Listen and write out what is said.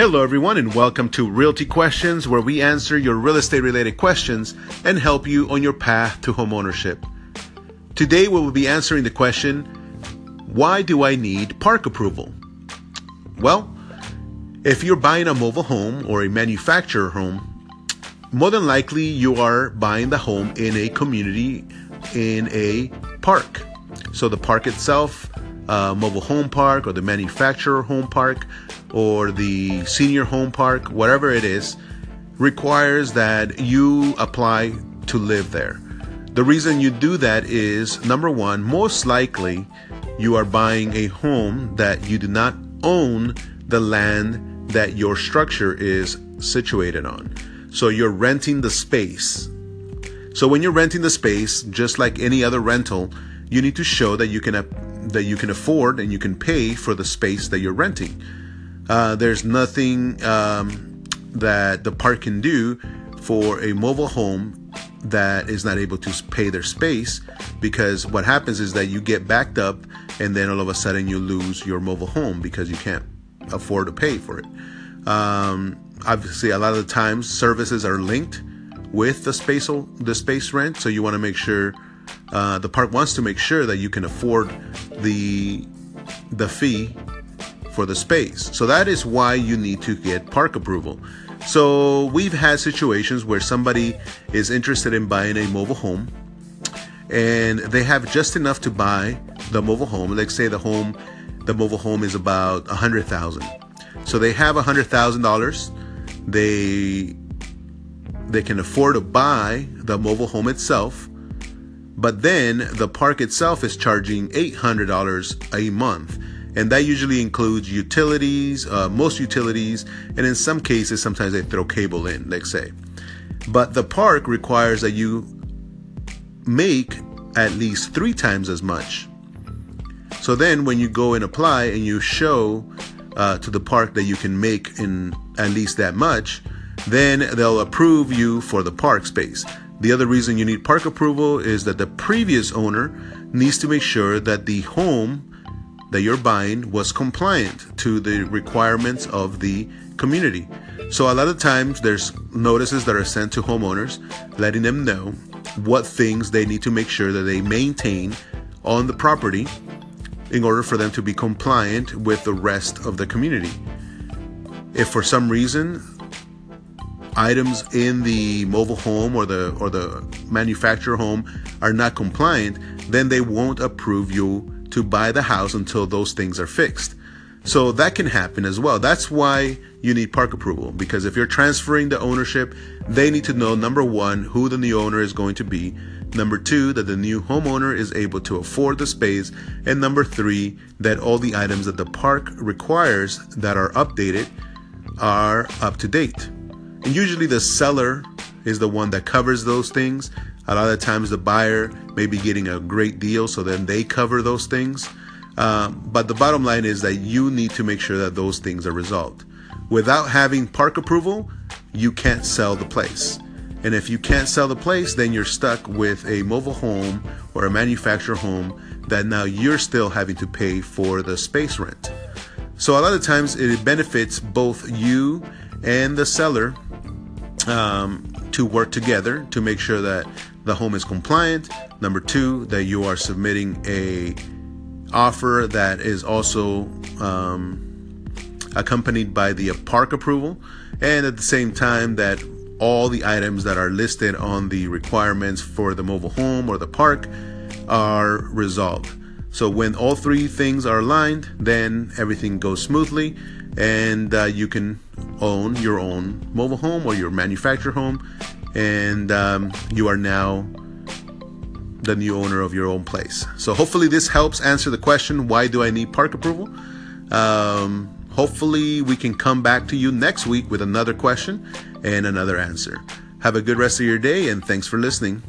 Hello, everyone, and welcome to Realty Questions, where we answer your real estate related questions and help you on your path to homeownership. Today, we will be answering the question Why do I need park approval? Well, if you're buying a mobile home or a manufacturer home, more than likely you are buying the home in a community in a park. So the park itself, uh, mobile home park or the manufacturer home park or the senior home park, whatever it is, requires that you apply to live there. The reason you do that is number one, most likely you are buying a home that you do not own the land that your structure is situated on. So you're renting the space. So when you're renting the space, just like any other rental, you need to show that you can that you can afford and you can pay for the space that you're renting. Uh, there's nothing um, that the park can do for a mobile home that is not able to pay their space because what happens is that you get backed up and then all of a sudden you lose your mobile home because you can't afford to pay for it. Um, obviously, a lot of the times services are linked with the space the space rent, so you want to make sure uh, the park wants to make sure that you can afford the the fee for the space. So that is why you need to get park approval. So we've had situations where somebody is interested in buying a mobile home and they have just enough to buy the mobile home. Let's say the home, the mobile home is about a hundred thousand. So they have a hundred thousand dollars. They they can afford to buy the mobile home itself, but then the park itself is charging eight hundred dollars a month and that usually includes utilities, uh, most utilities, and in some cases, sometimes they throw cable in, let's say. But the park requires that you make at least three times as much. So then, when you go and apply and you show uh, to the park that you can make in at least that much, then they'll approve you for the park space. The other reason you need park approval is that the previous owner needs to make sure that the home that you're buying was compliant to the requirements of the community. So a lot of times there's notices that are sent to homeowners letting them know what things they need to make sure that they maintain on the property in order for them to be compliant with the rest of the community. If for some reason items in the mobile home or the or the manufacturer home are not compliant, then they won't approve you to buy the house until those things are fixed. So that can happen as well. That's why you need park approval because if you're transferring the ownership, they need to know number one, who the new owner is going to be, number two, that the new homeowner is able to afford the space, and number three, that all the items that the park requires that are updated are up to date. And usually the seller is the one that covers those things a lot of times the buyer may be getting a great deal, so then they cover those things. Uh, but the bottom line is that you need to make sure that those things are resolved. Without having park approval, you can't sell the place. And if you can't sell the place, then you're stuck with a mobile home or a manufactured home that now you're still having to pay for the space rent. So a lot of times it benefits both you and the seller um, to work together to make sure that the home is compliant. Number two, that you are submitting a offer that is also um, accompanied by the park approval, and at the same time that all the items that are listed on the requirements for the mobile home or the park are resolved. So when all three things are aligned, then everything goes smoothly, and uh, you can own your own mobile home or your manufactured home and um, you are now the new owner of your own place. So hopefully this helps answer the question why do I need park approval? Um, hopefully we can come back to you next week with another question and another answer. Have a good rest of your day and thanks for listening.